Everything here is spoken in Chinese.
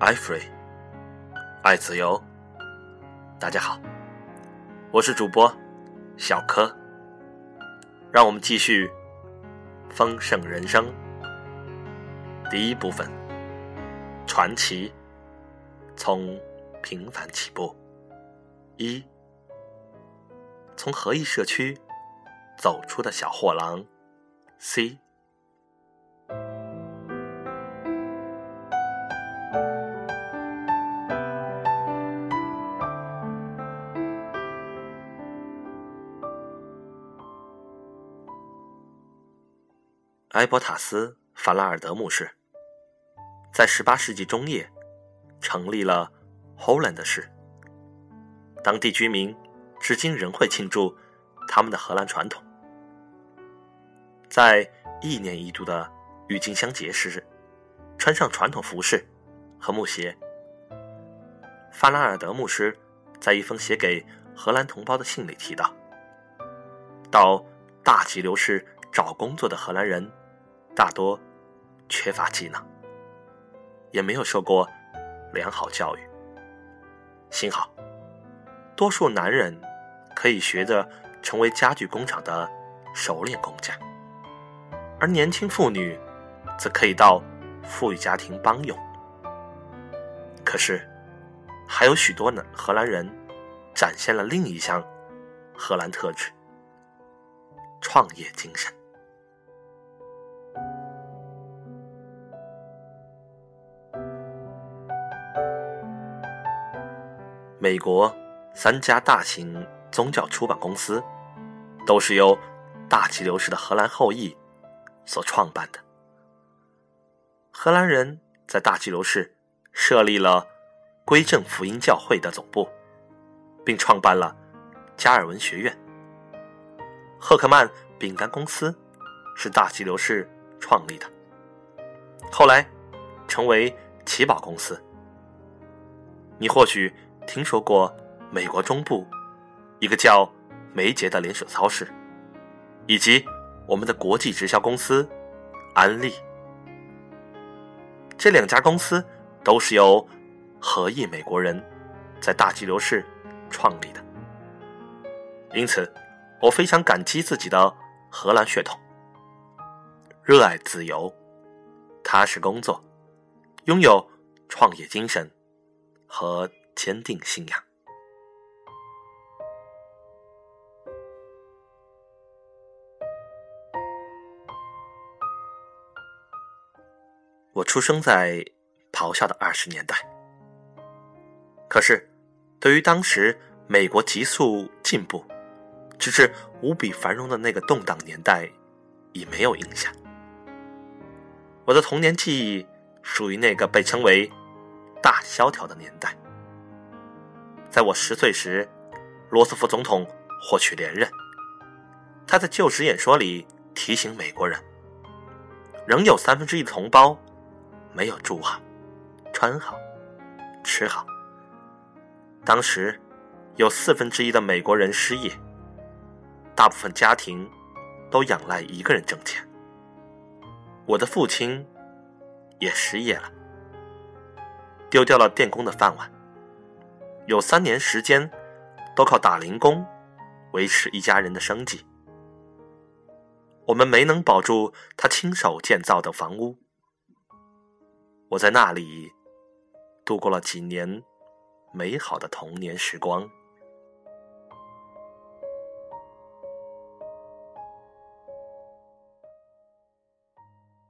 爱 free，爱自由。大家好，我是主播小柯。让我们继续丰盛人生第一部分：传奇从平凡起步。一，从合一社区走出的小货郎。C。埃伯塔斯·法拉尔德牧师在18世纪中叶成立了 Holland 市，当地居民至今仍会庆祝他们的荷兰传统。在一年一度的郁金香节时，穿上传统服饰和木鞋。法拉尔德牧师在一封写给荷兰同胞的信里提到：“到大急流市找工作的荷兰人。”大多缺乏技能，也没有受过良好教育。幸好，多数男人可以学着成为家具工厂的熟练工匠，而年轻妇女则可以到富裕家庭帮佣。可是，还有许多呢荷兰人展现了另一项荷兰特质——创业精神。美国三家大型宗教出版公司，都是由大吉流士的荷兰后裔所创办的。荷兰人在大吉流士设立了归正福音教会的总部，并创办了加尔文学院。赫克曼饼干公司是大吉流士创立的，后来成为奇宝公司。你或许。听说过美国中部一个叫梅杰的连锁超市，以及我们的国际直销公司安利。这两家公司都是由合裔美国人在大激流市创立的，因此我非常感激自己的荷兰血统，热爱自由，踏实工作，拥有创业精神和。坚定信仰。我出生在咆哮的二十年代，可是对于当时美国急速进步、直至无比繁荣的那个动荡年代，已没有印象。我的童年记忆属于那个被称为“大萧条”的年代。在我十岁时，罗斯福总统获取连任。他在就职演说里提醒美国人，仍有三分之一的同胞没有住好、穿好、吃好。当时有四分之一的美国人失业，大部分家庭都仰赖一个人挣钱。我的父亲也失业了，丢掉了电工的饭碗。有三年时间，都靠打零工维持一家人的生计。我们没能保住他亲手建造的房屋。我在那里度过了几年美好的童年时光。